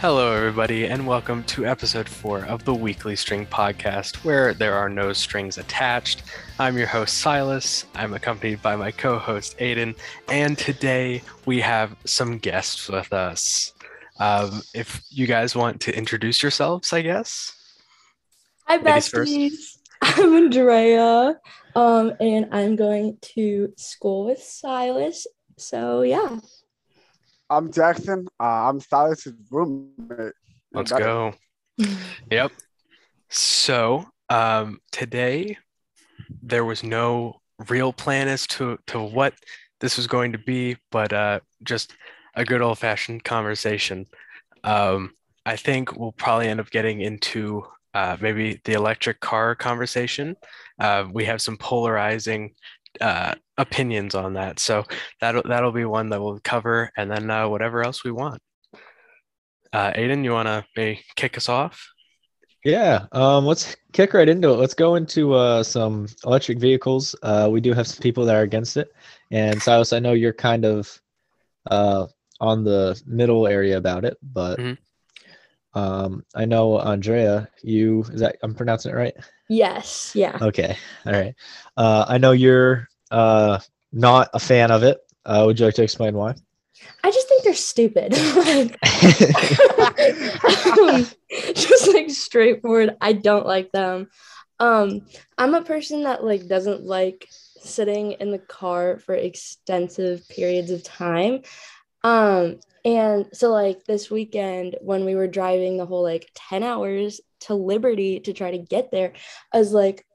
Hello, everybody, and welcome to episode four of the Weekly String Podcast, where there are no strings attached. I'm your host, Silas. I'm accompanied by my co host, Aden, and today we have some guests with us. Um, if you guys want to introduce yourselves, I guess. Hi, besties. I'm Andrea, um, and I'm going to school with Silas. So, yeah. I'm Jackson. Uh, I'm Silas's roommate. Let's go. yep. So um, today there was no real plan as to to what this was going to be, but uh, just a good old fashioned conversation. Um, I think we'll probably end up getting into uh, maybe the electric car conversation. Uh, we have some polarizing uh, opinions on that. So that'll that'll be one that we'll cover, and then uh, whatever else we want. Uh, Aden, you want to kick us off? Yeah, um, let's kick right into it. Let's go into uh, some electric vehicles. Uh, we do have some people that are against it, and Silas, I know you're kind of uh, on the middle area about it, but mm-hmm. Um, I know Andrea, you is that I'm pronouncing it right? Yes. Yeah. Okay. All right. Uh, I know you're uh, not a fan of it. Uh, would you like to explain why? I just think they're stupid. um, just like straightforward. I don't like them. Um, I'm a person that like doesn't like sitting in the car for extensive periods of time. Um, and so like this weekend when we were driving the whole like 10 hours to Liberty to try to get there, I was like,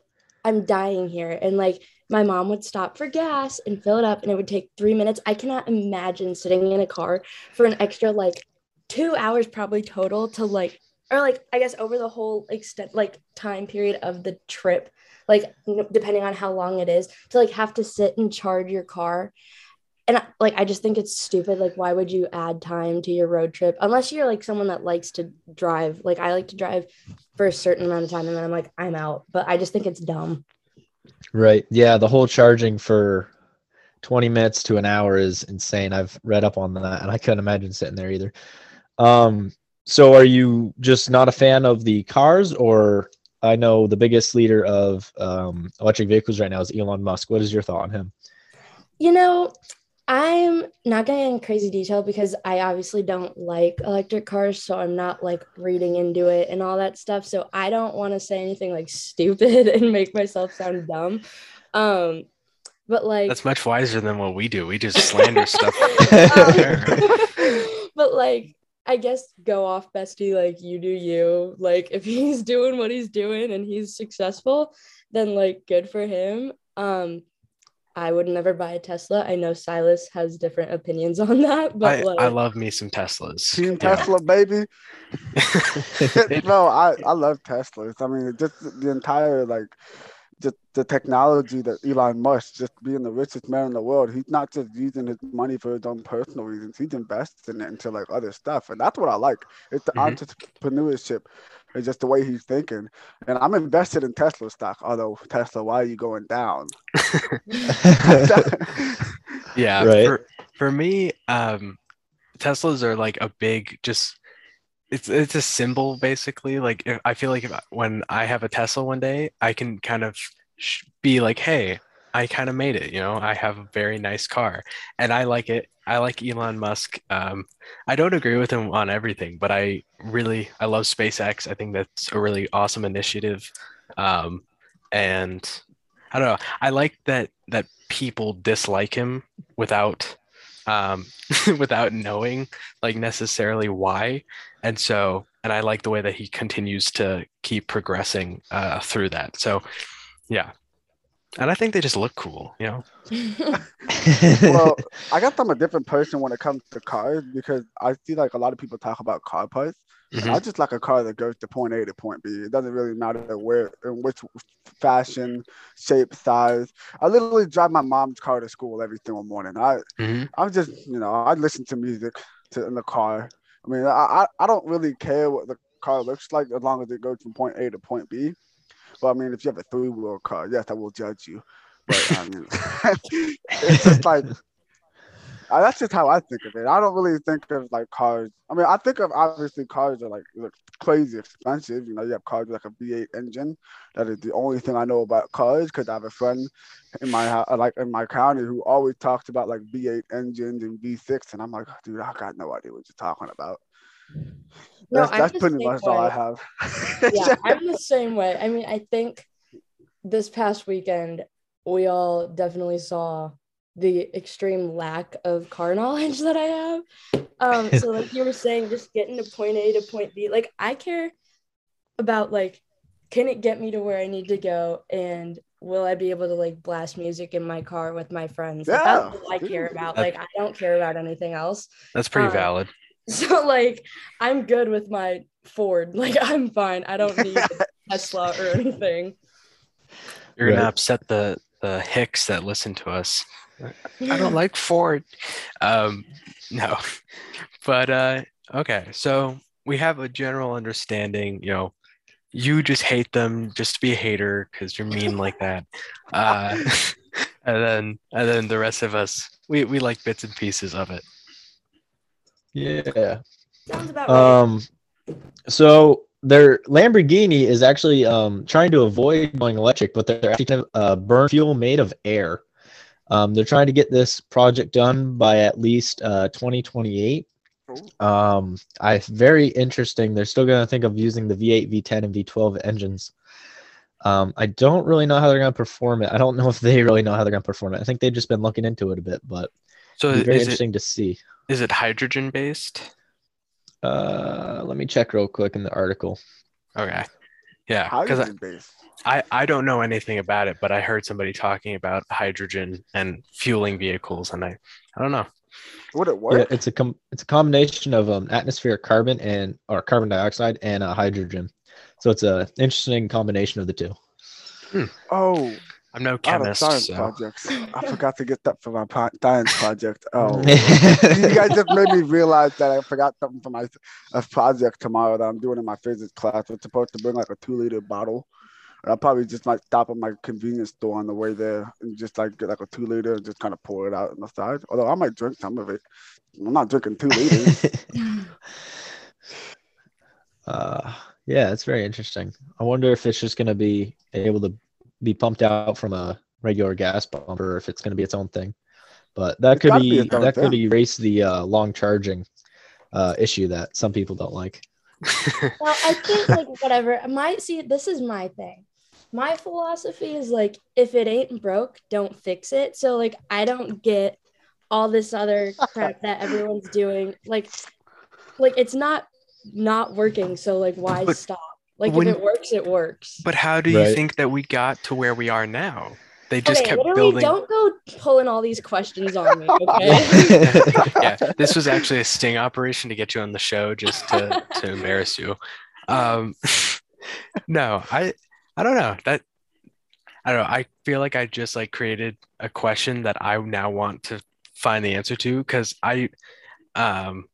I'm dying here. And like my mom would stop for gas and fill it up, and it would take three minutes. I cannot imagine sitting in a car for an extra like two hours, probably total, to like, or like, I guess over the whole extent, like time period of the trip, like, depending on how long it is, to like have to sit and charge your car and like i just think it's stupid like why would you add time to your road trip unless you're like someone that likes to drive. Like i like to drive for a certain amount of time and then i'm like i'm out. But i just think it's dumb. Right. Yeah the whole charging for 20 minutes to an hour is insane. I've read up on that and i couldn't imagine sitting there either. Um so are you just not a fan of the cars or i know the biggest leader of um, electric vehicles right now is elon musk. What is your thought on him? You know I'm not going in crazy detail because I obviously don't like electric cars, so I'm not like reading into it and all that stuff. So I don't want to say anything like stupid and make myself sound dumb. Um, but like that's much wiser than what we do. We just slander stuff. um, but like, I guess go off, bestie. Like you do you. Like if he's doing what he's doing and he's successful, then like good for him. Um, I would never buy a Tesla. I know Silas has different opinions on that, but I, like, I love me some Teslas. Team yeah. Tesla, baby. no, I, I love Teslas. I mean, just the entire like just the technology that Elon Musk, just being the richest man in the world, he's not just using his money for his own personal reasons. He's investing it into like other stuff, and that's what I like. It's the mm-hmm. entrepreneurship it's just the way he's thinking. And I'm invested in Tesla stock, although Tesla, why are you going down? yeah. Right. For, for me, um, Teslas are like a big just it's it's a symbol basically. Like I feel like if, when I have a Tesla one day, I can kind of be like, hey, I kind of made it. You know, I have a very nice car, and I like it. I like Elon Musk. Um, I don't agree with him on everything, but I really I love SpaceX. I think that's a really awesome initiative, um, and I don't know. I like that that people dislike him without um, without knowing like necessarily why, and so and I like the way that he continues to keep progressing uh, through that. So, yeah, and I think they just look cool, you know. well, I guess I'm a different person when it comes to cars because I see like a lot of people talk about car parts. Mm-hmm. I just like a car that goes to point A to point B. It doesn't really matter where, in which fashion, shape, size. I literally drive my mom's car to school every single morning. I, mm-hmm. I'm just, you know, I listen to music to, in the car. I mean, I, I don't really care what the car looks like as long as it goes from point A to point B. But I mean, if you have a three wheel car, yes, I will judge you. But I mean, it's just like uh, that's just how I think of it. I don't really think of like cars. I mean, I think of obviously cars are like crazy expensive. You know, you have cars with like a V8 engine. That is the only thing I know about cars because I have a friend in my uh, like in my county who always talks about like V8 engines and V6, and I'm like, dude, I got no idea what you're talking about. No, that's, that's pretty much way. all I have. yeah, I'm the same way. I mean, I think this past weekend we all definitely saw the extreme lack of car knowledge that I have. Um, so like you were saying, just getting to point A to point B. Like I care about like, can it get me to where I need to go, and will I be able to like blast music in my car with my friends? Like. That's what I care about. Like I don't care about anything else. That's pretty um, valid. So like I'm good with my Ford. Like I'm fine. I don't need Tesla or anything. You're gonna upset the the hicks that listen to us. I don't like Ford. Um, no, but uh, okay. So we have a general understanding. You know, you just hate them just to be a hater because you're mean like that. Uh, and then and then the rest of us, we we like bits and pieces of it. Yeah. Sounds about right. Um, so their Lamborghini is actually um trying to avoid going electric, but they're actually to uh, burn fuel made of air. Um, they're trying to get this project done by at least uh, 2028. Um, I very interesting. They're still going to think of using the V8, V10, and V12 engines. Um, I don't really know how they're going to perform it. I don't know if they really know how they're going to perform it. I think they've just been looking into it a bit, but so it's very interesting it, to see. Is it hydrogen based? Uh, let me check real quick in the article. Okay. Yeah, because I, I, I don't know anything about it, but I heard somebody talking about hydrogen and fueling vehicles, and I I don't know. Would it work? Yeah, it's a com- it's a combination of um atmospheric carbon and or carbon dioxide and uh, hydrogen, so it's a interesting combination of the two. Hmm. Oh, I'm no chemist. science so. projects. I forgot to get that for my science project. Oh, you guys just made me realize that I forgot something for my a project tomorrow that I'm doing in my physics class. We're supposed to bring like a two liter bottle. And I'll probably just might stop at my convenience store on the way there and just like get like a two liter and just kind of pour it out on the side. Although I might drink some of it. I'm not drinking two liters. uh, yeah, it's very interesting. I wonder if it's just going to be able to be pumped out from a regular gas pump or if it's going to be its own thing. But that could be, be that could erase the uh, long charging uh, issue that some people don't like. well, I think like whatever. My see, this is my thing. My philosophy is like if it ain't broke, don't fix it. So like I don't get all this other crap that everyone's doing. Like like it's not not working. So like why but, stop? Like when, if it works, it works. But how do you right. think that we got to where we are now? They just okay, kept building. Don't go pulling all these questions on me, okay? yeah, this was actually a sting operation to get you on the show, just to to embarrass you. Um, no, I I don't know that. I don't know. I feel like I just like created a question that I now want to find the answer to because I, um,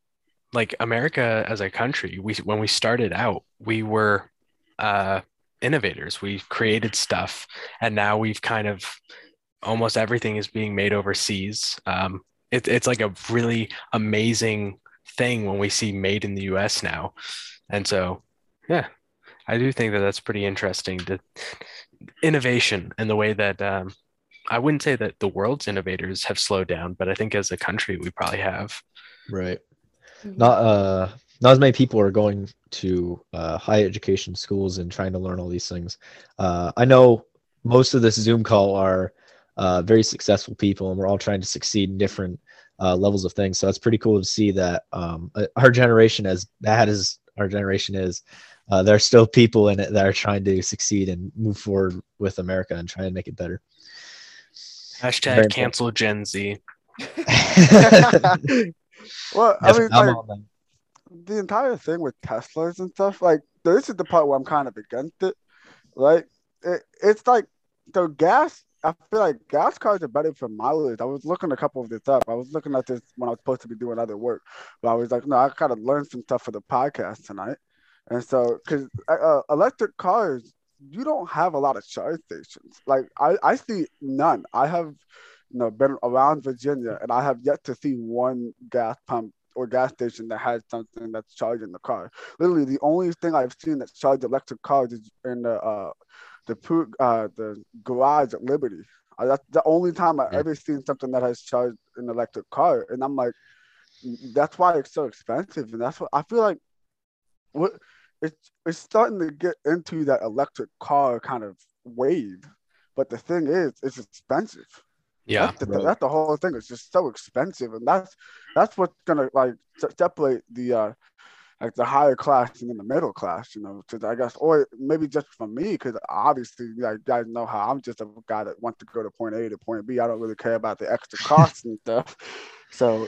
like America as a country, we when we started out, we were uh, innovators. We've created stuff, and now we've kind of almost everything is being made overseas. Um, it, it's like a really amazing thing when we see made in the U.S. now, and so yeah, I do think that that's pretty interesting. To innovation and the way that um, I wouldn't say that the world's innovators have slowed down, but I think as a country we probably have. Right. Not uh not as many people are going to uh, high education schools and trying to learn all these things. Uh, I know most of this Zoom call are uh, very successful people, and we're all trying to succeed in different uh, levels of things. So it's pretty cool to see that um, uh, our generation, as bad as our generation is, uh, there are still people in it that are trying to succeed and move forward with America and try and make it better. Hashtag cancel Gen Z. well, I mean, like, the entire thing with Teslas and stuff, like this is the part where I'm kind of against it. Right? It, it's like the gas. I feel like gas cars are better for mileage. I was looking a couple of this up. I was looking at this when I was supposed to be doing other work, but I was like, no, I gotta learn some stuff for the podcast tonight. And so, because uh, uh, electric cars, you don't have a lot of charge stations. Like I, I see none. I have you know, been around Virginia, and I have yet to see one gas pump or gas station that has something that's charging the car. Literally, the only thing I've seen that's charged electric cars is in the uh, the uh, the garage at Liberty. Uh, that's the only time I've ever seen something that has charged an electric car, and I'm like, that's why it's so expensive, and that's what I feel like. What it's it's starting to get into that electric car kind of wave, but the thing is, it's expensive. Yeah, that's the, right. that's the whole thing. It's just so expensive, and that's that's what's gonna like separate the uh like the higher class and then the middle class, you know, because I guess, or maybe just for me, because obviously, like, guys know how I'm just a guy that wants to go to point A to point B. I don't really care about the extra costs and stuff. So,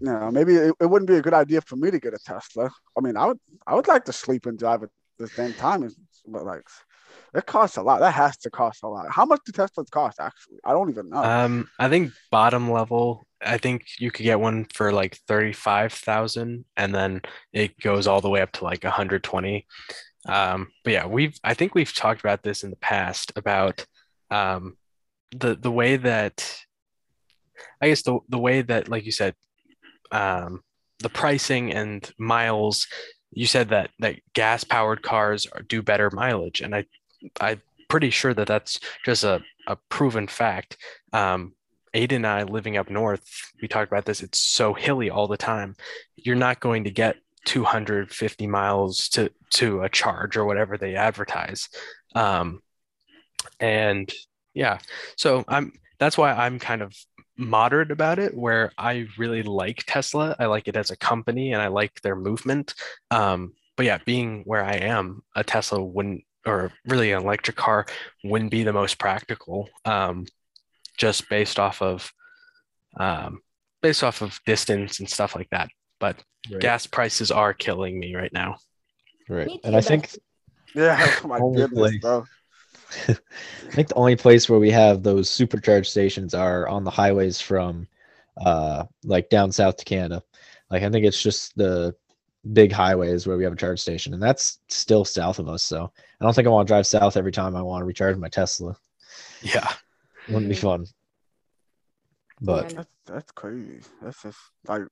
you know, maybe it, it, wouldn't be a good idea for me to get a Tesla. I mean, I would, I would like to sleep and drive at the same time, but like, it costs a lot. That has to cost a lot. How much do Teslas cost? Actually, I don't even know. Um, I think bottom level. I think you could get one for like thirty-five thousand, and then it goes all the way up to like one hundred twenty. Um, but yeah, we've I think we've talked about this in the past about um, the the way that I guess the the way that like you said, um, the pricing and miles. You said that that gas powered cars do better mileage, and I I'm pretty sure that that's just a, a proven fact. Um, Aden and I living up north, we talked about this. It's so hilly all the time. You're not going to get 250 miles to to a charge or whatever they advertise. Um, and yeah, so I'm that's why I'm kind of moderate about it. Where I really like Tesla. I like it as a company, and I like their movement. Um, but yeah, being where I am, a Tesla wouldn't or really an electric car wouldn't be the most practical um, just based off of um, based off of distance and stuff like that but right. gas prices are killing me right now right and i think yeah my goodness bro I think the only place where we have those supercharged stations are on the highways from uh like down south to Canada. Like I think it's just the big highways where we have a charge station, and that's still south of us. So I don't think I want to drive south every time I want to recharge my Tesla. Yeah, wouldn't be fun. But that's, that's crazy. That's just like,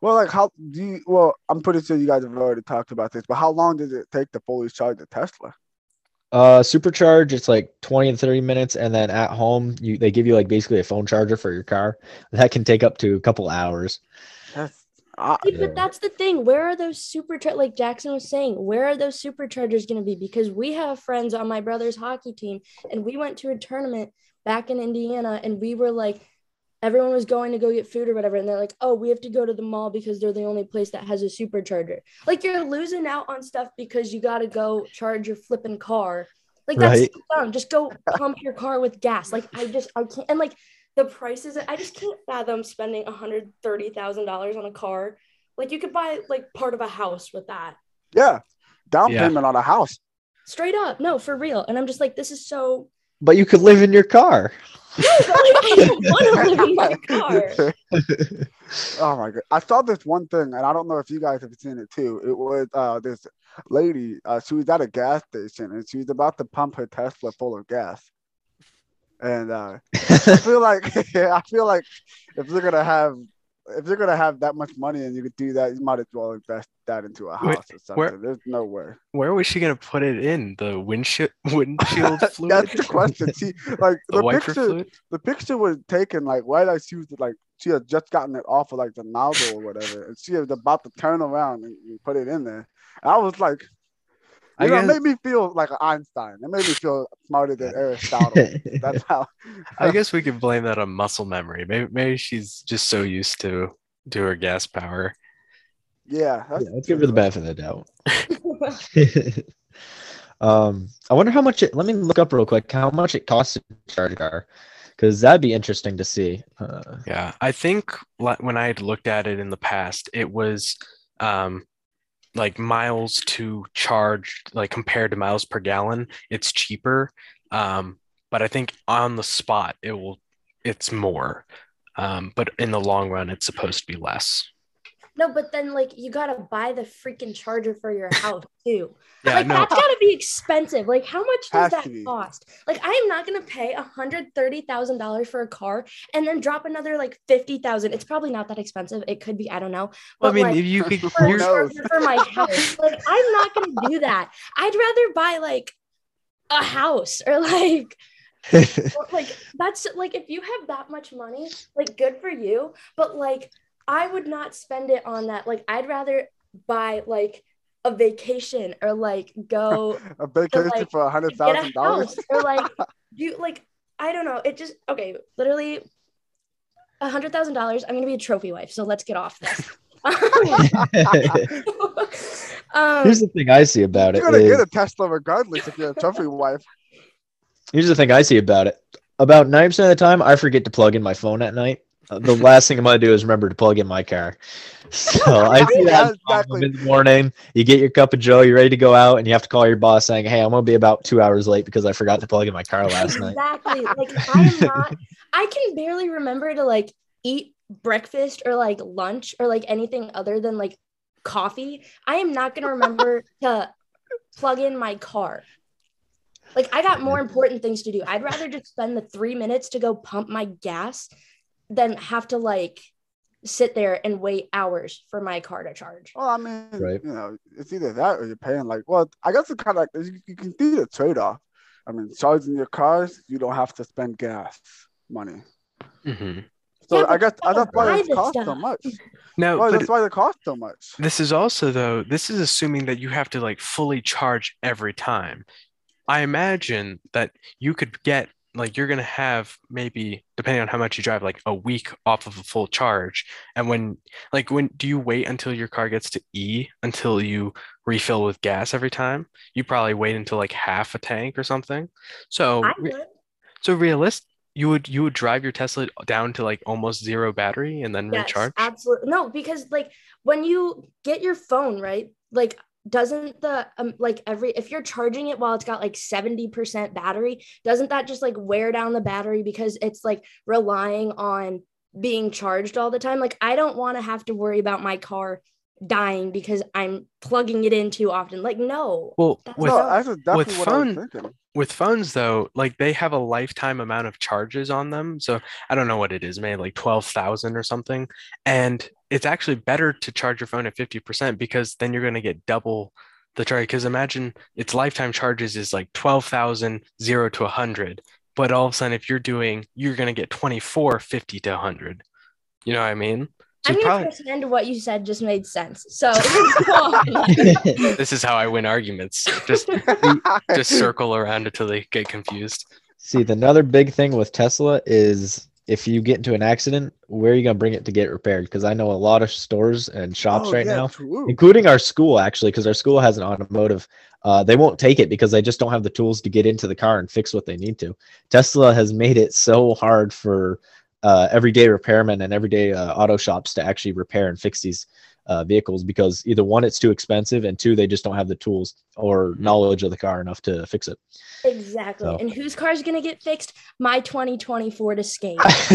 well, like how do you? Well, I'm pretty sure you guys have already talked about this, but how long does it take to fully charge a Tesla? Uh, supercharge, it's like 20 to 30 minutes, and then at home, you they give you like basically a phone charger for your car. That can take up to a couple hours. That's See, but that's the thing. Where are those superchargers? Like Jackson was saying, where are those superchargers going to be? Because we have friends on my brother's hockey team, and we went to a tournament back in Indiana, and we were like, everyone was going to go get food or whatever, and they're like, oh, we have to go to the mall because they're the only place that has a supercharger. Like you're losing out on stuff because you got to go charge your flipping car. Like that's right. dumb. Just go pump your car with gas. Like I just I can't and like the prices i just can't fathom spending $130000 on a car like you could buy like part of a house with that yeah down yeah. payment on a house straight up no for real and i'm just like this is so but you could live in your car I don't want to live in my car. oh my god! I saw this one thing, and I don't know if you guys have seen it too. It was uh, this lady. Uh, she was at a gas station, and she was about to pump her Tesla full of gas, and uh, I feel like I feel like if you're gonna have if you're gonna have that much money and you could do that, you might as well invest that into a house Wait, or something. Where, There's no way. Where was she gonna put it in? The windshield windshield fluid? That's the question. See, like the, the picture, fluid? the picture was taken like right as she was like she had just gotten it off of like the nozzle or whatever, and she was about to turn around and, and put it in there. And I was like, you I know, guess, it made me feel like an Einstein. It made me feel smarter than Aristotle. That's how. I guess we could blame that on muscle memory. Maybe maybe she's just so used to to her gas power. Yeah, yeah let's give her the benefit of the doubt. um, I wonder how much it. Let me look up real quick how much it costs to charge a car, because that'd be interesting to see. Uh, yeah, I think when I had looked at it in the past, it was um like miles to charge like compared to miles per gallon it's cheaper. Um, but i think on the spot it will it's more. Um, but in the long run it's supposed to be less No, but then like you gotta buy the freaking charger for your house too. yeah, like no. that's gotta be expensive. Like how much does Has that cost? Like I am not gonna pay a hundred thirty thousand dollars for a car and then drop another like fifty thousand. It's probably not that expensive. It could be. I don't know. But I mean, like, you could for, for my house, like I'm not gonna do that. I'd rather buy like a house or like like that's like if you have that much money, like good for you. But like I would not spend it on that. Like I'd rather buy like a vacation or like go a vacation to, like, for a hundred thousand dollars or like you like I don't know. It just okay. Literally a hundred thousand dollars. I'm gonna be a trophy wife. So let's get off this. um, Here's the thing I see about you're it. You're gonna is, get a Tesla regardless if you're a trophy wife. Here's the thing I see about it. About 90% of the time, I forget to plug in my phone at night. The last thing I'm gonna do is remember to plug in my car. So I see that exactly. in the morning. You get your cup of Joe, you're ready to go out, and you have to call your boss saying, "Hey, I'm gonna be about two hours late because I forgot to plug in my car last night." Exactly. Like I am not. I can barely remember to like eat breakfast or like lunch or like anything other than like coffee. I am not gonna remember to plug in my car. Like I got more important things to do. I'd rather just spend the three minutes to go pump my gas than have to like sit there and wait hours for my car to charge. Well, I mean, right. you know, it's either that or you're paying like, well, I guess it's kind of like you, you can do the trade off. I mean, charging your cars, you don't have to spend gas money. Mm-hmm. So yeah, I guess that's why it costs so much. No, well, that's why it costs so much. This is also though. This is assuming that you have to like fully charge every time. I imagine that you could get like you're gonna have maybe depending on how much you drive like a week off of a full charge. And when like when do you wait until your car gets to e until you refill with gas every time? You probably wait until like half a tank or something. So so realist you would you would drive your tesla down to like almost zero battery and then yes, recharge? absolutely no because like when you get your phone right like doesn't the um, like every if you're charging it while it's got like 70% battery doesn't that just like wear down the battery because it's like relying on being charged all the time? Like i don't want to have to worry about my car dying because i'm plugging it in too often like no well with, no, with phone with phones though like they have a lifetime amount of charges on them so i don't know what it is maybe like 12000 or something and it's actually better to charge your phone at 50% because then you're going to get double the charge. Because imagine its lifetime charges is like 12,000, zero to 100. But all of a sudden, if you're doing, you're going to get 24, 50 to 100. You know what I mean? So I'm going probably... pretend what you said just made sense. So this is how I win arguments. Just just circle around until they get confused. See, the another big thing with Tesla is if you get into an accident, where are you gonna bring it to get repaired? Because I know a lot of stores and shops oh, right yeah, now, true. including our school actually, because our school has an automotive. Uh, they won't take it because they just don't have the tools to get into the car and fix what they need to. Tesla has made it so hard for uh, everyday repairmen and everyday uh, auto shops to actually repair and fix these uh, vehicles because either one, it's too expensive, and two, they just don't have the tools or mm-hmm. knowledge of the car enough to fix it. Exactly. So. And whose car is going to get fixed? My 2020 Ford Escape.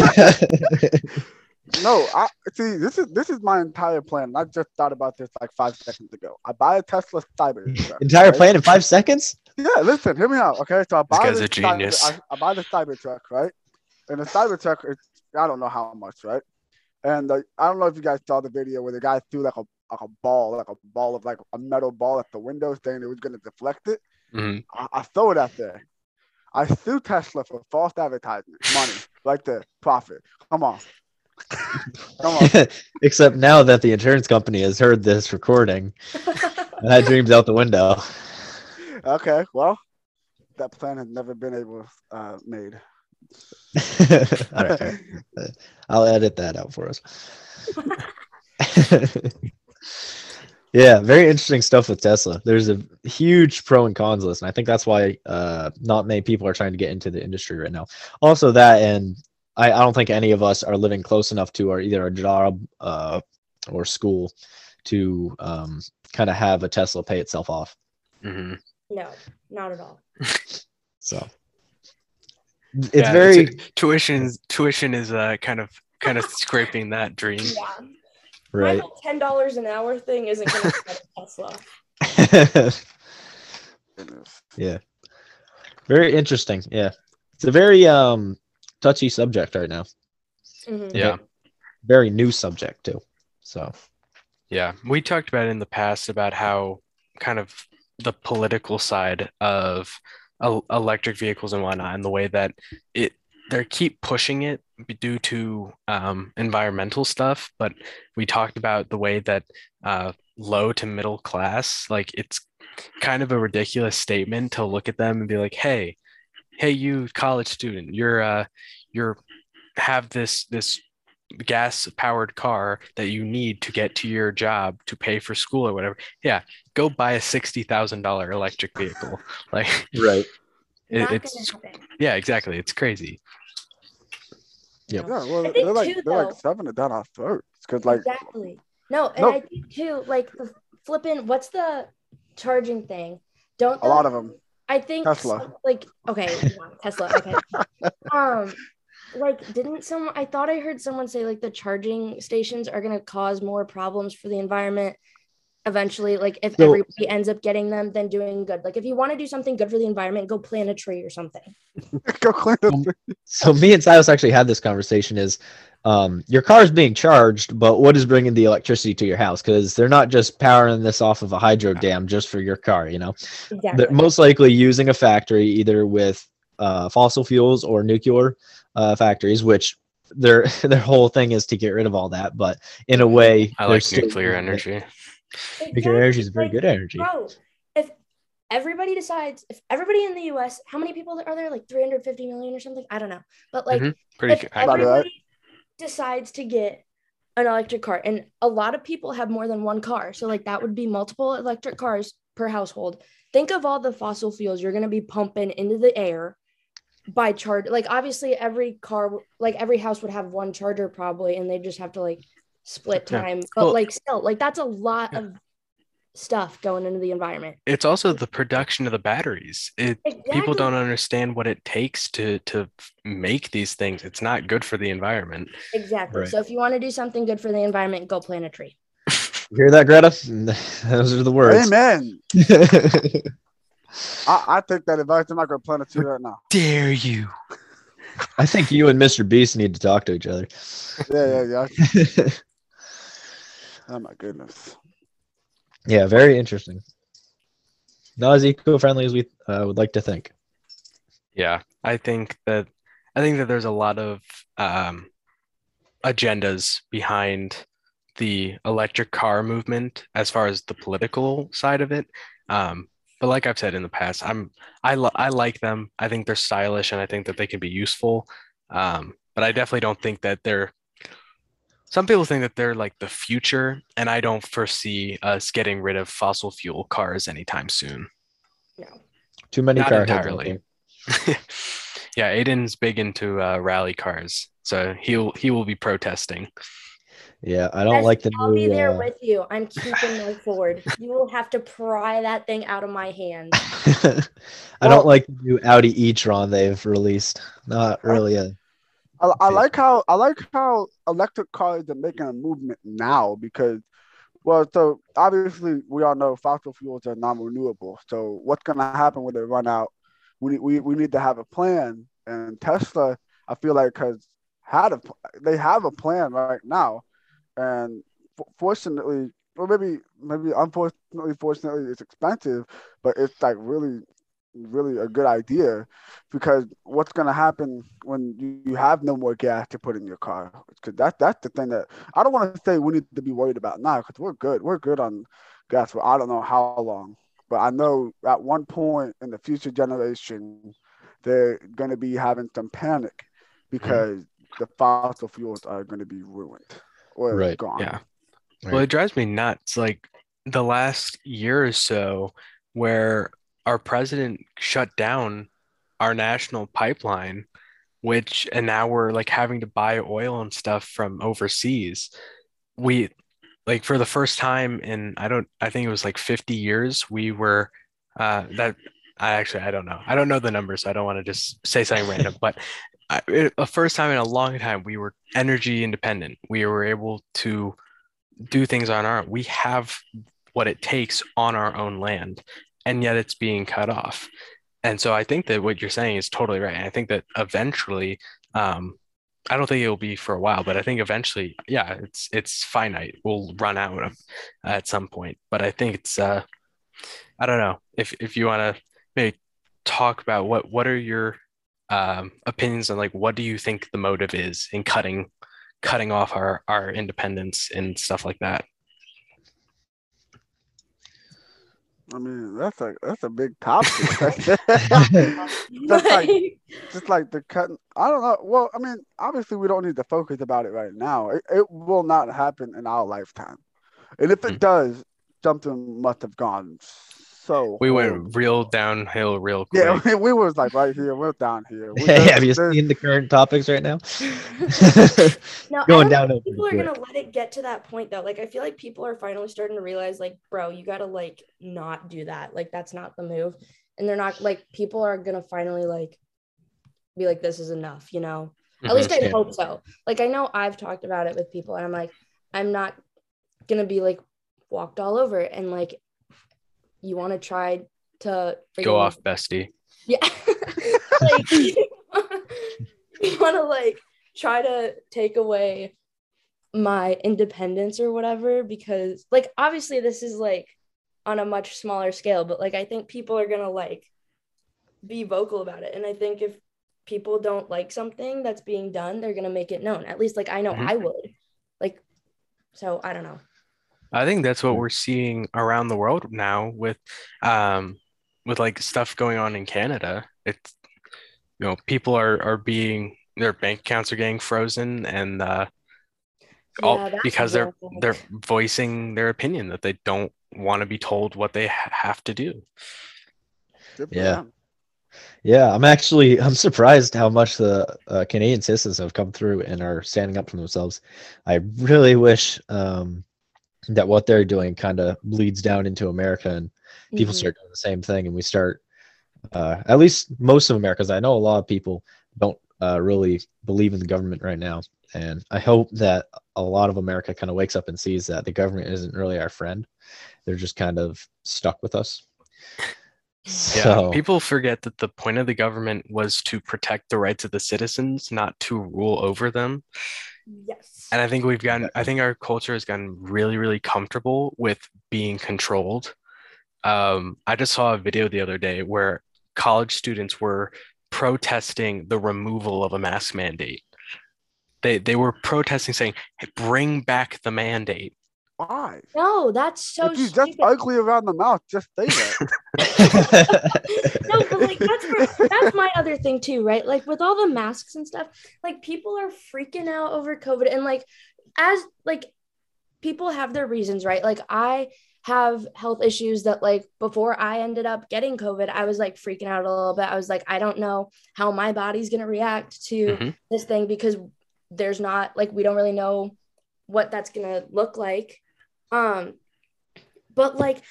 no, I see. This is this is my entire plan. I just thought about this like five seconds ago. I buy a Tesla Cybertruck. entire right? plan in five seconds? Yeah, listen, hear me out. Okay, so I buy this, this a genius. I, I, buy the Cybertruck, right? And the Cybertruck, it's I don't know how much, right? And uh, I don't know if you guys saw the video where the guy threw like a like a ball, like a ball of like a metal ball at the window, saying it was going to deflect it. Mm-hmm. I, I throw it out there. I sue Tesla for false advertisement, money, like the profit. Come on. Come on. Except now that the insurance company has heard this recording, that dream's out the window. Okay, well, that plan has never been able uh, made. All right. I'll edit that out for us. yeah, very interesting stuff with Tesla. There's a huge pro and cons list, and I think that's why uh, not many people are trying to get into the industry right now. Also, that and I, I don't think any of us are living close enough to our either our job uh, or school to um, kind of have a Tesla pay itself off. Mm-hmm. No, not at all. so it's yeah, very it's tuition. Tuition is uh, kind of kind of scraping that dream. Yeah. Right. My ten dollars an hour thing isn't going to get Tesla. yeah. Very interesting. Yeah. It's a very um touchy subject right now. Mhm. Yeah. Very new subject too. So Yeah, we talked about in the past about how kind of the political side of el- electric vehicles and whatnot, and the way that it they keep pushing it due to um, environmental stuff. But we talked about the way that uh, low to middle class, like it's kind of a ridiculous statement to look at them and be like, "Hey, hey, you college student, you're uh, you're have this this gas powered car that you need to get to your job to pay for school or whatever yeah go buy a $60000 electric vehicle like Right. It- it's- happen. yeah exactly it's crazy Yep. Yeah, well, they're like too, they're like though- shoving it down our throats because like exactly. No, and No. I think too, like the flipping. What's the charging thing? Don't a lot of them. I think Tesla. some- like okay, Tesla. Okay. um, like didn't someone? I thought I heard someone say like the charging stations are gonna cause more problems for the environment. Eventually, like if So- everybody ends up getting them, then doing good. Like if you want to do something good for the environment, go plant a tree or something. Go clean the Um, So me and Silas actually had this conversation is um, your car is being charged, but what is bringing the electricity to your house? Because they're not just powering this off of a hydro dam just for your car, you know. Exactly. They're most likely using a factory either with uh, fossil fuels or nuclear uh, factories, which their their whole thing is to get rid of all that. But in a way, i they're like nuclear using it. energy Nuclear energy is very Like, good energy. Bro, if everybody decides, if everybody in the US, how many people are there? Like 350 million or something? I don't know. But like, Mhm. pretty if good everybody decides to get an electric car, and a lot of people have more than one car. So, like, that would be multiple electric cars per household. Think of all the fossil fuels you're going to be pumping into the air by charge. Like, obviously, every car, like, every house would have one charger probably, and they just have to like split Yeah. time. But, Well- like, still, like, that's a lot Yeah. of stuff going into the environment. it's also the production of the batteries it people don't understand what it takes to to make these things it's not good for the environment Exactly. Right. So if you want to do something good for the environment, go plant a tree. You hear that, Greta? Those are the words. Amen. I, I take that advice. I'm not gonna plant a tree right now. dare you I think you and Mr. Beast need to talk to each other. Yeah, yeah, yeah. Oh my goodness. yeah, very interesting. Not as eco-friendly as we uh, would like to think. Yeah, I think that I think that there's a lot of um, agendas behind the electric car movement as far as the political side of it. Um, but like I've said in the past, I'm I li- I like them. I think they're stylish and I think that they can be useful. Um, but I definitely don't think that they're. Some people think that they're like the future, and I don't foresee us getting rid of fossil fuel cars anytime soon. No. Too many Not car heads out entirely. yeah, Aden's big into uh, rally cars, so he'll he will be protesting. Yeah, I don't Yes, like the I'll new. be there uh, with you. I'm keeping my Ford. You will have to pry that thing out of my hands. I Well- don't like the new Audi e-tron they've released. Not really a. I, I Yeah. like how I like how electric cars are making a movement now because, well, so obviously we all know fossil fuels are non-renewable. So what's gonna happen when they run out? We we, we need to have a plan. And Tesla, I feel like has had a they have a plan right now, and fortunately, or maybe maybe unfortunately, fortunately, it's expensive, but it's like really really a good idea because what's going to happen when you, you have no more gas to put in your car? Because that, that's the thing that i don't want to say we need to be worried about now because we're good we're good on gas for i don't know how long but i know at one point in the future generation they're going to be having some panic mm-hmm. because the fossil fuels are going to be ruined or Right, gone Yeah. Right. Well, it drives me nuts. Like the last year or so, where our president shut down our national pipeline, which and now we're like having to buy oil and stuff from overseas. We like for the first time in I don't I think it was like 50 years, we were uh that I actually I don't know. I don't know the numbers, so I don't want to just say something random, but It, the first time in a long time we were energy independent. We were able to do things on our we have what it takes on our own land and yet it's being cut off. And so i think that what you're saying is totally right. And i think that eventually um, i don't think it'll be for a while but i think eventually yeah it's it's finite. We'll run out of, at some point. But i think it's uh i don't know. If if you want to maybe talk about what what are your um, opinions on like what do you think the motive is in cutting cutting off our our independence and stuff like that I mean, that's a that's a big topic. just like just like the cutting. I don't know. Well, I mean, obviously we don't need to focus about it right now. It, it will not happen in our lifetime, and if it mm-hmm. does, something must have gone so we went real downhill real quick. Yeah, we, we was like right here. We're down here. We, hey, have you seen the current topics right now? no, going down. People are gonna let it get to that point though. Like I feel like people are finally starting to realize, like, bro, you gotta like not do that. Like that's not the move. And they're not like people are gonna finally like be like, this is enough, you know. Mm-hmm. At least I yeah. hope so. Like I know I've talked about it with people, and I'm like, I'm not gonna be like walked all over and like you want to try to go off bestie. Yeah. Like you want to like try to take away my independence or whatever because like obviously this is like on a much smaller scale but like i think people are gonna like be vocal about it. And i think if people don't like something that's being done they're gonna make it known. At least like i know mm-hmm. i would. Like so i don't know I think that's what we're seeing around the world now with um with like stuff going on in Canada. It's you know, people are are being their bank accounts are getting frozen and uh all because they're they're voicing their opinion that they don't want to be told what they ha- have to do. Yeah. Yeah, I'm actually I'm surprised how much the uh, Canadian citizens have come through and are standing up for themselves. I really wish um, that what they're doing kind of bleeds down into America and people mm-hmm. start doing the same thing and we start uh, at least most of America, because I know a lot of people don't uh, really believe in the government right now. And I hope that a lot of America kind of wakes up and sees that the government isn't really our friend. They're just kind of stuck with us. Yeah, people forget that the point of the government was to protect the rights of the citizens, not to rule over them. Yes. And I think we've gotten, I think our culture has gotten really, really comfortable with being controlled. Um, I just saw a video the other day where college students were protesting the removal of a mask mandate. They, they were protesting saying, hey, bring back the mandate. Why? No, that's so. If you just ugly around the mouth, just say that. no, but like that's where, that's my other thing too, right? Like with all the masks and stuff, like people are freaking out over COVID, and like as like people have their reasons, right? Like I have health issues that like before I ended up getting COVID, I was like freaking out a little bit. I was like, I don't know how my body's gonna react to mm-hmm. this thing because there's not like we don't really know what that's gonna look like um, but like,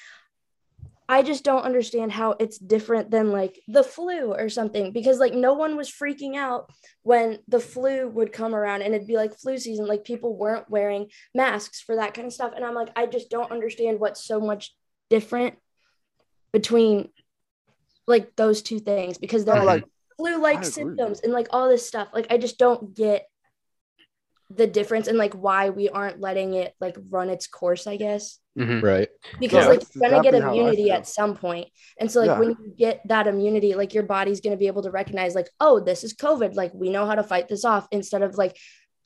I just don't understand how it's different than like the flu or something because like no one was freaking out when the flu would come around and it'd be like flu season. Like people weren't wearing masks for that kind of stuff. And I'm like, I just don't understand what's so much different between like those two things because they're like flu like symptoms and like all this stuff. Like I just don't get the difference and like why we aren't letting it like run its course, I guess. Mm-hmm. Right. Because yeah, like you're gonna get immunity at some point. And so like yeah. when you get that immunity, like your body's gonna be able to recognize like, oh, this is COVID. Like we know how to fight this off instead of like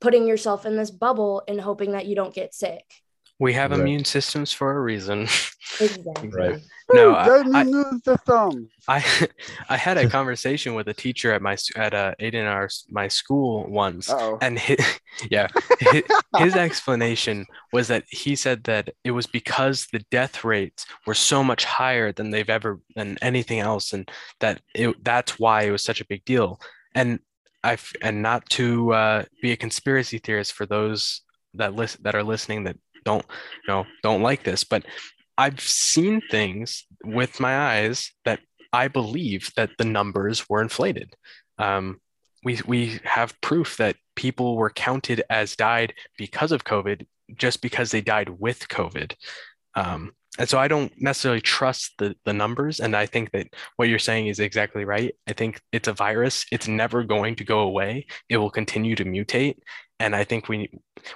putting yourself in this bubble and hoping that you don't get sick. We have right. immune systems for a reason. Exactly. right. No, I, I, I, I had a conversation with a teacher at my at uh, Aden our my school once, Uh-oh. and his, yeah, his, his explanation was that he said that it was because the death rates were so much higher than they've ever than anything else, and that it that's why it was such a big deal. And I and not to uh, be a conspiracy theorist for those that list that are listening that don't you know don't like this but i've seen things with my eyes that i believe that the numbers were inflated um, we we have proof that people were counted as died because of covid just because they died with COVID. Um, and so I don't necessarily trust the the numbers. And I think that what you're saying is exactly right. I think it's a virus. It's never going to go away. It will continue to mutate. And I think we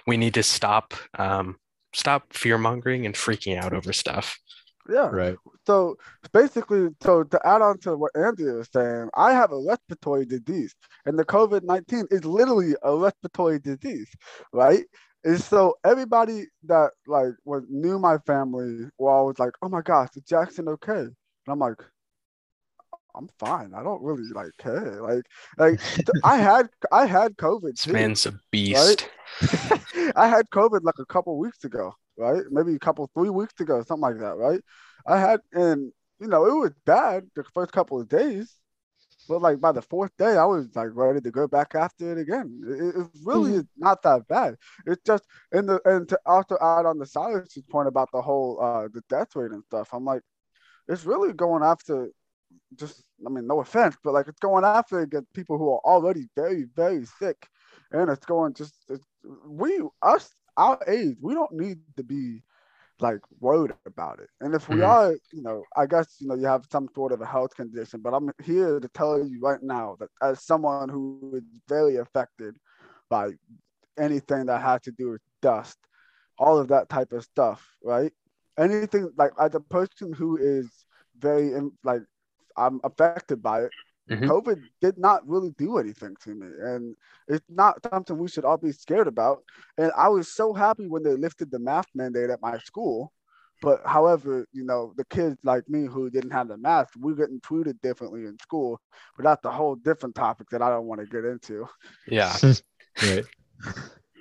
we need to stop um, stop fear mongering and freaking out over stuff. Yeah. Right. So basically, so to add on to what Andy was saying, I have a respiratory disease, and the COVID 19 is literally a respiratory disease, right? And so everybody that like was knew my family were always like, "Oh my gosh, is Jackson okay?" And I'm like, "I'm fine. I don't really like care. Like, like I had I had COVID. This man's a beast. Right? I had COVID like a couple weeks ago, right? Maybe a couple three weeks ago, something like that, right? I had, and you know, it was bad the first couple of days, but like by the fourth day, I was like ready to go back after it again. It, it really mm-hmm. is not that bad. It's just in the and to also add on the Silas's point about the whole uh the death rate and stuff. I'm like, it's really going after just I mean, no offense, but like it's going after against people who are already very, very sick. And it's going just it's, we us our age, we don't need to be like worried about it. And if we mm-hmm. are, you know, I guess you know you have some sort of a health condition, but I'm here to tell you right now that as someone who is very affected by anything that has to do with dust, all of that type of stuff, right? Anything like as a person who is very like I'm affected by it. Mm-hmm. COVID did not really do anything to me, and it's not something we should all be scared about. And I was so happy when they lifted the mask mandate at my school. But however, you know, the kids like me who didn't have the mask, we're getting treated differently in school. But that's a whole different topic that I don't want to get into. Yeah. right.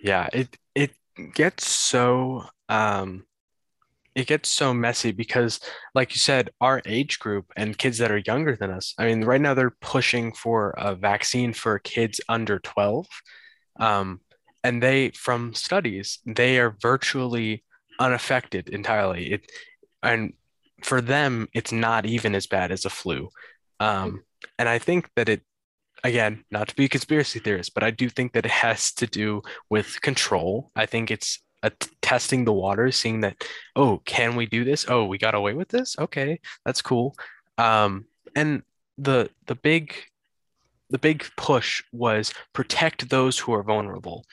Yeah. It it gets so um it gets so messy because like you said our age group and kids that are younger than us i mean right now they're pushing for a vaccine for kids under 12 um, and they from studies they are virtually unaffected entirely. It and for them it's not even as bad as a flu um, and i think that it again not to be a conspiracy theorist but i do think that it has to do with control. I think it's testing the waters, seeing that, oh, can we do this? Oh, we got away with this. Okay, that's cool. Um, and the the big the big push was protect those who are vulnerable,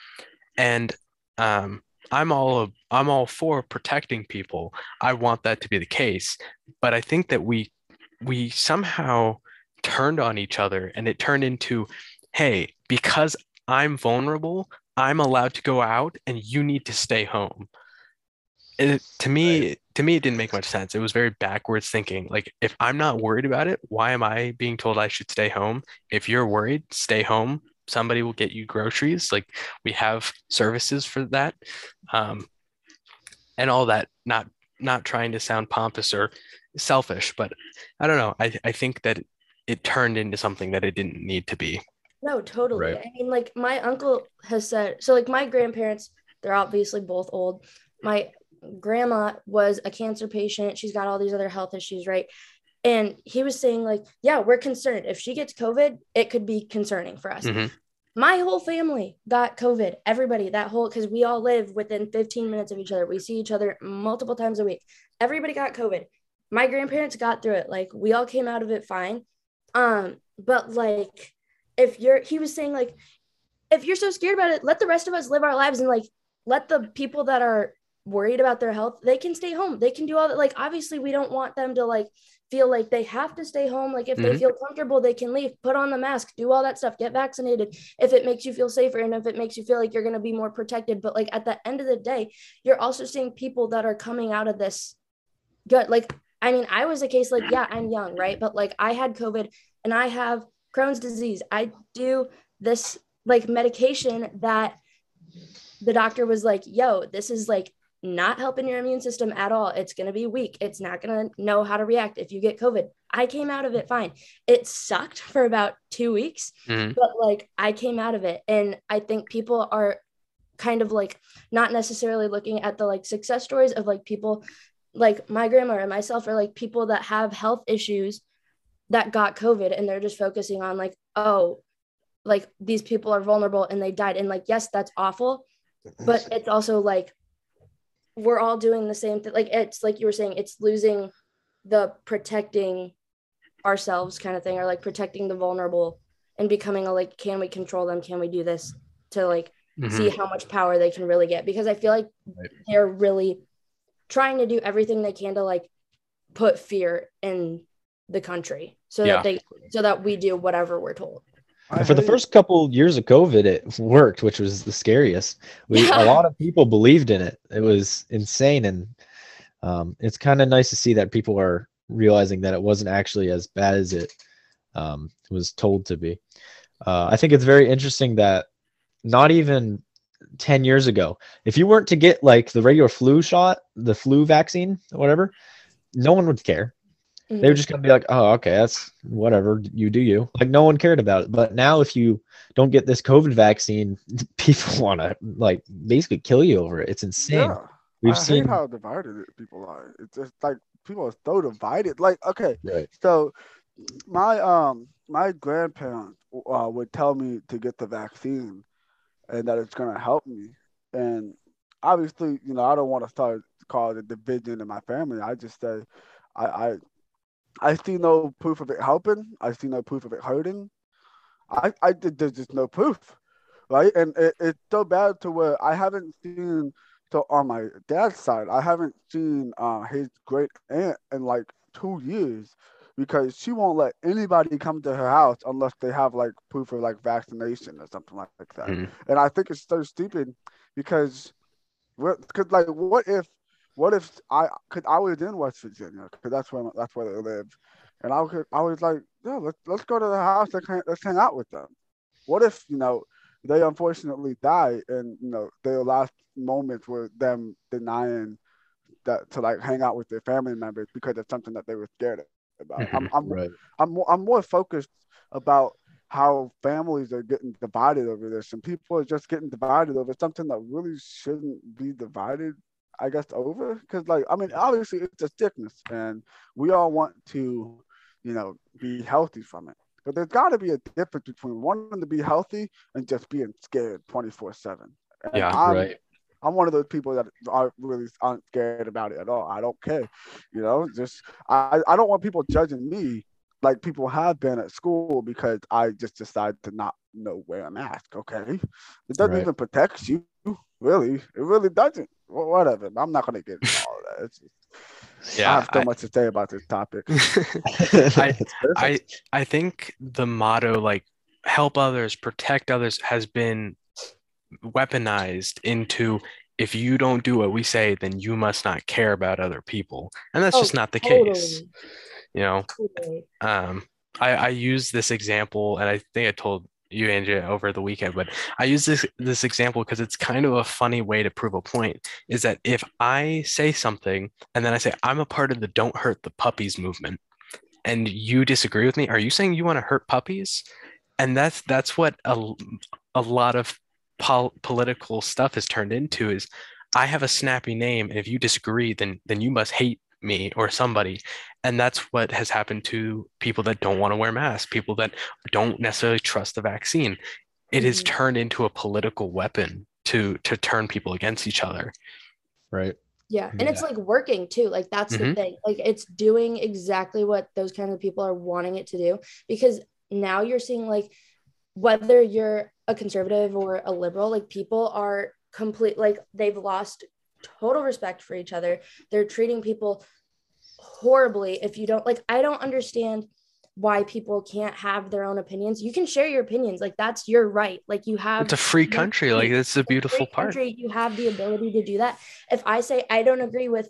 and um, I'm all of, I'm all for protecting people. I want that to be the case, but I think that we we somehow turned on each other, and it turned into, hey, because I'm vulnerable, I'm allowed to go out and you need to stay home. It, to me, right. to me, it didn't make much sense. It was very backwards thinking. Like, if I'm not worried about it, why am I being told I should stay home? If you're worried, stay home. Somebody will get you groceries. Like, we have services for that, um, and all that. Not not trying to sound pompous or selfish, but I don't know. I I think that it turned into something that it didn't need to be. No, totally. Right. I mean, like my uncle has said, so like my grandparents, they're obviously both old. My grandma was a cancer patient. She's got all these other health issues, right? And he was saying, like, yeah, we're concerned. If she gets COVID, it could be concerning for us. Mm-hmm. My whole family got COVID. Everybody, that whole, because we all live within 15 minutes of each other. We see each other multiple times a week. Everybody got COVID. My grandparents got through it. Like, we all came out of it fine. Um, but like, if you're he was saying like if you're so scared about it let the rest of us live our lives and like let the people that are worried about their health they can stay home. They can do all that. Like obviously we don't want them to like feel like they have to stay home. Like if mm-hmm. they feel comfortable they can leave. Put on the mask. Do all that stuff. Get vaccinated. If it makes you feel safer and if it makes you feel like you're going to be more protected. But like at the end of the day you're also seeing people that are coming out of this good. Like i mean i was a case like yeah i'm young right? But like i had covid and i have Crohn's disease. I do this like medication that the doctor was like, yo, this is like not helping your immune system at all. It's going to be weak. It's not going to know how to react if you get COVID. I came out of it fine. It sucked for about two weeks, mm-hmm. but like I came out of it. And I think people are kind of like not necessarily looking at the like success stories of like people like my grandma and myself are like people that have health issues that got COVID and they're just focusing on like, oh, like these people are vulnerable and they died. And like, yes, that's awful, but it's also like we're all doing the same thing. Like it's like you were saying, it's losing the protecting ourselves kind of thing, or like protecting the vulnerable and becoming a like, can we control them? Can we do this to like mm-hmm. see how much power they can really get? Because I feel like right. they're really trying to do everything they can to like put fear in the country so yeah. that they so that we do whatever we're told. For the first couple years of COVID, it worked, which was the scariest. We yeah. a lot of people believed in it. It was insane, and um, it's kind of nice to see that people are realizing that it wasn't actually as bad as it um, was told to be. Uh, I think it's very interesting that not even 10 years ago, if you weren't to get like the regular flu shot, the flu vaccine, whatever, no one would care. Mm-hmm. They were just gonna be like, oh, okay, that's whatever you do you. Like no one cared about it. But now if you don't get this COVID vaccine, people want to like basically kill you over it. It's insane. Yeah. We've I seen how divided people are. It's just like people are so divided. Like, okay, right. so my um my grandparents uh, would tell me to get the vaccine and that it's gonna help me. And obviously, you know, I don't want to start causing division in my family. I just say I, I I see no proof of it helping. I see no proof of it hurting. I, I there's just no proof, right? And it, it's so bad to where I haven't seen. So on my dad's side, I haven't seen uh, his great aunt in like two years because she won't let anybody come to her house unless they have like proof of like vaccination or something like, like that. Mm-hmm. And I think it's so stupid because, because like, what if what if I could I was in West Virginia because that's where that's where they live, and I could I was like, yeah, let's let's go to the house. Let's hang, let's hang out with them. What if you know they unfortunately die, and you know their last moments were them denying that to like hang out with their family members because of something that they were scared about. Mm-hmm, I'm I'm right. I'm, more, I'm more focused about how families are getting divided over this and people are just getting divided over something that really shouldn't be divided I guess over because like I mean obviously it's a sickness and we all want to you know be healthy from it but there's got to be a difference between wanting to be healthy and just being scared 24 7 yeah I'm, right I'm one of those people that are really aren't scared about it at all. I don't care, you know. Just I, I don't want people judging me like people have been at school because I just decided to not know wear a mask. Okay, it doesn't right. even protect you, really. It really doesn't. Well, whatever. I'm not gonna get into all of that. Just, yeah, I have so I, much to say about this topic. I, I I think the motto like help others, protect others has been weaponized into if you don't do what we say, then you must not care about other people, and that's oh, just not the totally. case you know um I, I use this example and I think I told you Andrea over the weekend, but I use this this example because it's kind of a funny way to prove a point. Is that if I say something and then I say I'm a part of the "Don't Hurt the Puppies" movement, and you disagree with me, are you saying you want to hurt puppies? And that's that's what a a lot of pol- political stuff has turned into. Is I have a snappy name, and if you disagree, then then you must hate me or somebody and that's what has happened to people that don't want to wear masks people that don't necessarily trust the vaccine It has mm-hmm. turned into a political weapon to to turn people against each other right yeah and yeah. it's like working too like that's mm-hmm. the thing like it's doing exactly what those kinds of people are wanting it to do because now you're seeing like whether you're a conservative or a liberal like people are complete like they've lost total respect for each other. They're treating people horribly if you don't like I don't understand why people can't have their own opinions. You can share your opinions. Like that's your right. Like you have It's a free country. Like it's a beautiful part. Country, you have the ability to do that. If I say I don't agree with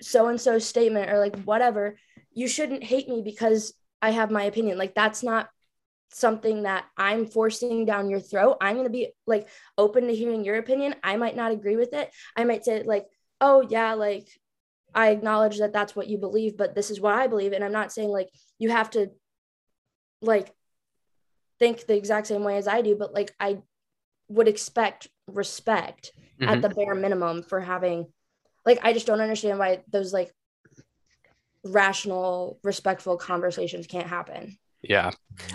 so and so statement or like whatever, you shouldn't hate me because I have my opinion. Like that's not something that I'm forcing down your throat. I'm going to be like open to hearing your opinion. I might not agree with it. I might say, like, oh, yeah, like I acknowledge that that's what you believe, but this is what I believe. And I'm not saying like you have to like think the exact same way as I do, but like I would expect respect mm-hmm. at the bare minimum for having like I just don't understand why those like rational, respectful conversations can't happen. Yeah.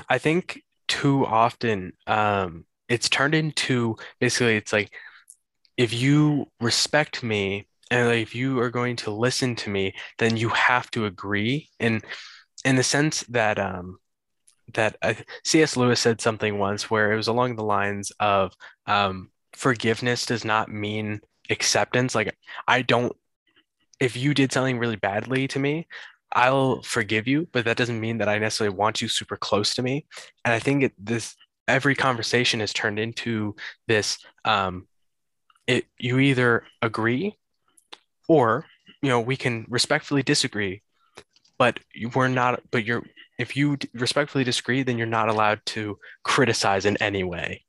I think too often um, it's turned into basically it's like if you respect me and if you are going to listen to me, then you have to agree. And in the sense that um, that uh, C.S. Lewis said something once where it was along the lines of um, forgiveness does not mean acceptance. Like I don't, if you did something really badly to me, I'll forgive you, but that doesn't mean that I necessarily want you super close to me. And I think it, this every conversation has turned into this. Um, it you either agree, or you know we can respectfully disagree, but we're not. But you're if you respectfully disagree, then you're not allowed to criticize in any way.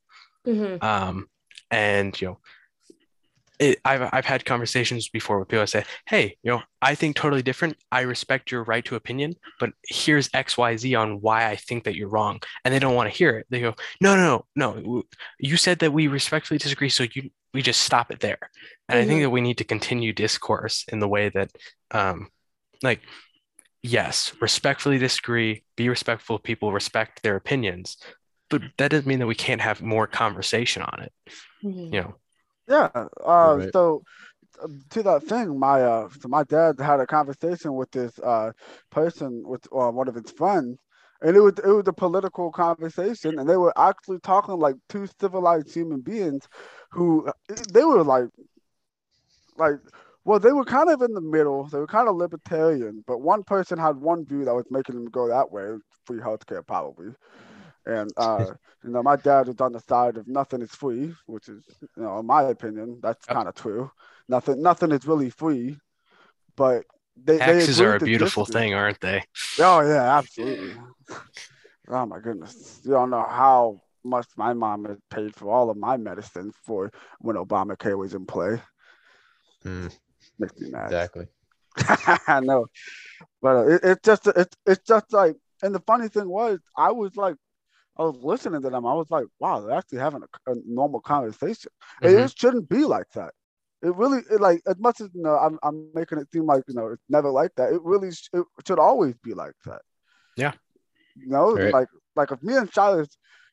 Mm-hmm. Um, and you know, it, I've I've had conversations before with people I say, "Hey, you know, I think totally different. I respect your right to opinion, but here's X, Y, Z on why I think that you're wrong." And they don't want to hear it. They go, "No, no, no, no. You said that we respectfully disagree, so you we just stop it there." And mm-hmm. I think mm-hmm. that we need to continue discourse in the way that, um, like, yes, respectfully disagree, be respectful of people, respect their opinions, but that doesn't mean that we can't have more conversation on it. Mm-hmm. You know. Yeah. Uh, right. So to that thing, my uh, so my dad had a conversation with this uh person with uh, one of his friends, and it was it was a political conversation, and they were actually talking like two civilized human beings, who they were like, like well, they were kind of in the middle. They were kind of libertarian, but one person had one view that was making them go that way, free healthcare probably. And uh, you know, my dad was on the side of nothing is free, which is, you know, in my opinion, that's yep. kind of true. Nothing, nothing is really free, but they, taxes they are a beautiful thing, aren't they? Oh yeah, absolutely. oh my goodness, you don't know how much my mom has paid for all of my medicine for when Obamacare was in play. Mm. Makes me mad. Exactly. I know, but uh, it, it's just it's it's just like, and the funny thing was, I was like, I was listening to them. I was like, wow, they're actually having a, a normal conversation. Mm-hmm. It shouldn't be like that. It really, it like as much as you know, I'm I'm making it seem like you know it's never like that. It really sh- it should always be like that. Yeah. You know, right. like like if me and Silas,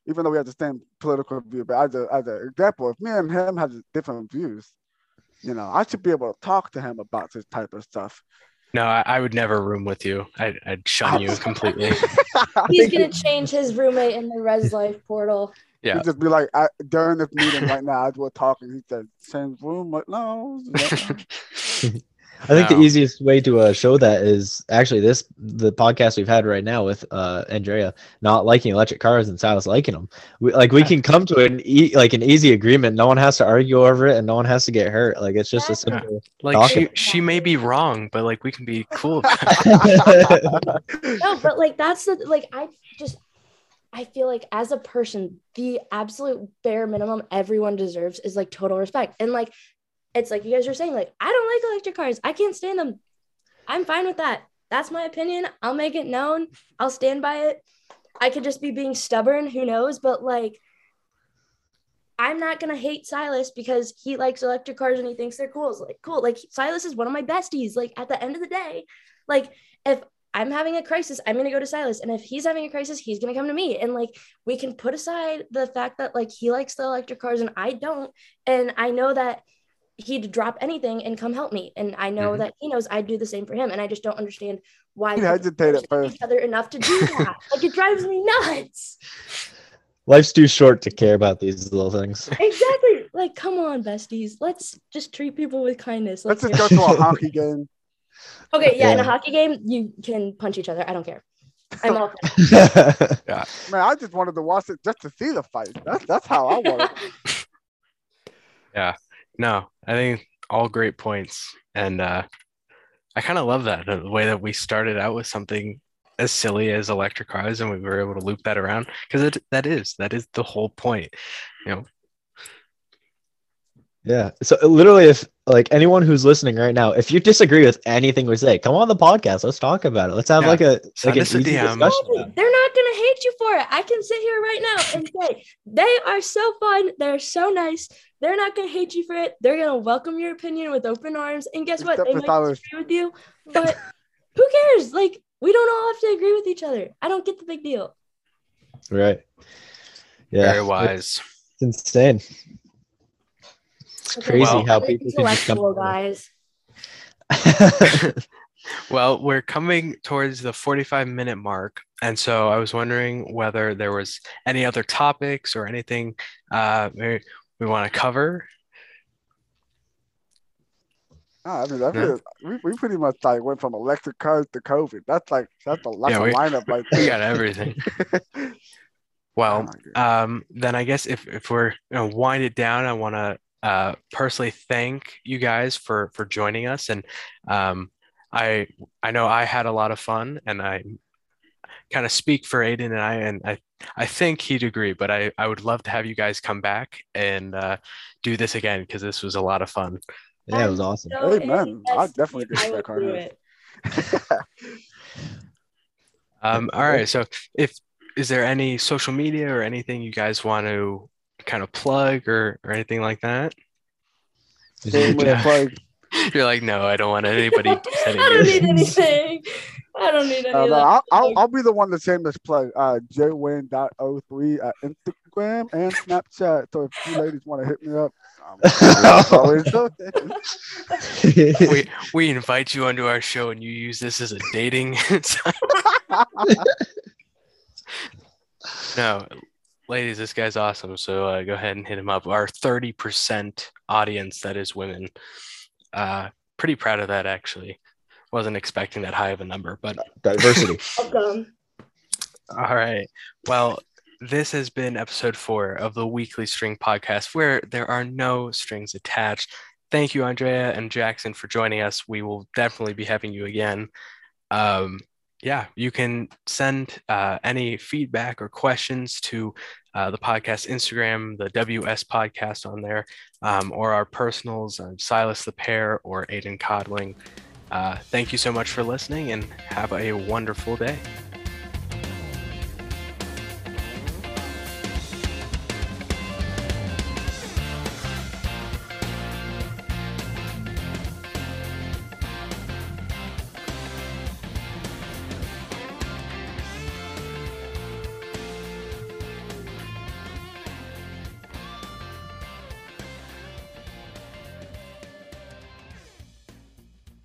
even though we have the same political view, but as a as an example, if me and him have different views, you know, I should be able to talk to him about this type of stuff. No, I, I would never room with you. I'd, I'd shun you completely. He's gonna change his roommate in the Res Life portal. Yeah. He'd just be like, I, during this meeting right now, as we're talking, he said, same room. Like, no. I think no. the easiest way to uh, show that is actually this the podcast we've had right now with uh, Andrea not liking electric cars and Silas liking them. We, like we can come to an e- like an easy agreement. No one has to argue over it, and no one has to get hurt. Like it's just a simple. Like she she may be wrong, but like we can be cool. no, but like that's the like I just I feel like as a person, the absolute bare minimum everyone deserves is like total respect. And like it's like you guys are saying, like, I don't like electric cars. I can't stand them. I'm fine with that. That's my opinion. I'll make it known. I'll stand by it. I could just be being stubborn, who knows? But like, I'm not gonna hate Silas because he likes electric cars and he thinks they're cool. It's like cool. Like Silas is one of my besties. Like at the end of the day, like if I'm having a crisis, I'm gonna go to Silas. And if he's having a crisis, he's gonna come to me. And like we can put aside the fact that like he likes the electric cars and I don't. And I know that he'd drop anything and come help me. And I know mm-hmm. that he knows I'd do the same for him. And I just don't understand why he hesitate at first. each other enough to do that. like it drives me nuts. Life's too short to care about these little things. Exactly. Like, come on, besties. Let's just treat people with kindness. Like, Let's just go to a hockey game. Okay, yeah, yeah, in a hockey game, you can punch each other. I don't care. I'm all yeah. Man, I just wanted to watch it just to see the fight. That's that's how I want it. Yeah. No, I think all great points. And uh, I kind of love that the way that we started out with something as silly as electric cars and we were able to loop that around because that is that is the whole point you know yeah. So uh, literally, if like anyone who's listening right now, if you disagree with anything we say, come on the podcast. Let's talk about it. Let's have yeah. like a like an easy discussion. They're not gonna hate you for it. I can sit here right now and say they are so fun. They're so nice. They're not gonna hate you for it. They're gonna welcome your opinion with open arms. And guess what? they might disagree with you, but who cares? Like we don't all have to agree with each other. I don't get the big deal. Right. Yeah. Very wise. It's insane. It's crazy well, how people can just come guys. well, we're coming towards the 45 minute mark. And so I was wondering whether there was any other topics or anything uh, we, we want to cover. I mean, I no. we, we pretty much like went from electric cars to COVID. That's like that's a, that's yeah, a we, lineup right there. We got everything. well, oh um, then I guess if if we're gonna wind it down, I want to uh, personally thank you guys for for joining us, and um, I I know I had a lot of fun, and I kind of speak for Aden and I, and I I think he'd agree. But I I would love to have you guys come back and uh, do this again because this was a lot of fun. Yeah, it was awesome. So hey man, I definitely get back on it. um. All right. So, if is there any social media or anything you guys want to kind of plug or or anything like that? Same with plug. You're like, no, I don't want anybody. I don't need anything. I don't need any. Uh, no, I'll, I'll, I'll, be the one to shameless plug. Uh, JWayne.03 at Instagram and Snapchat. So if you ladies want to hit me up, we we invite you onto our show and you use this as a dating. no, ladies, this guy's awesome. So uh, go ahead and hit him up. Our thirty percent audience that is women. Uh, pretty proud of that actually. Wasn't expecting that high of a number, but diversity. All right. Well, this has been episode four of the Weekly String Podcast, where there are no strings attached. Thank you, Andrea and Jackson, for joining us. We will definitely be having you again. Um, yeah, you can send uh, any feedback or questions to uh, the podcast Instagram, the WS podcast on there, um, or our personals, uh, Silas the Pear or Aden Codling. Uh, thank you so much for listening and have a wonderful day.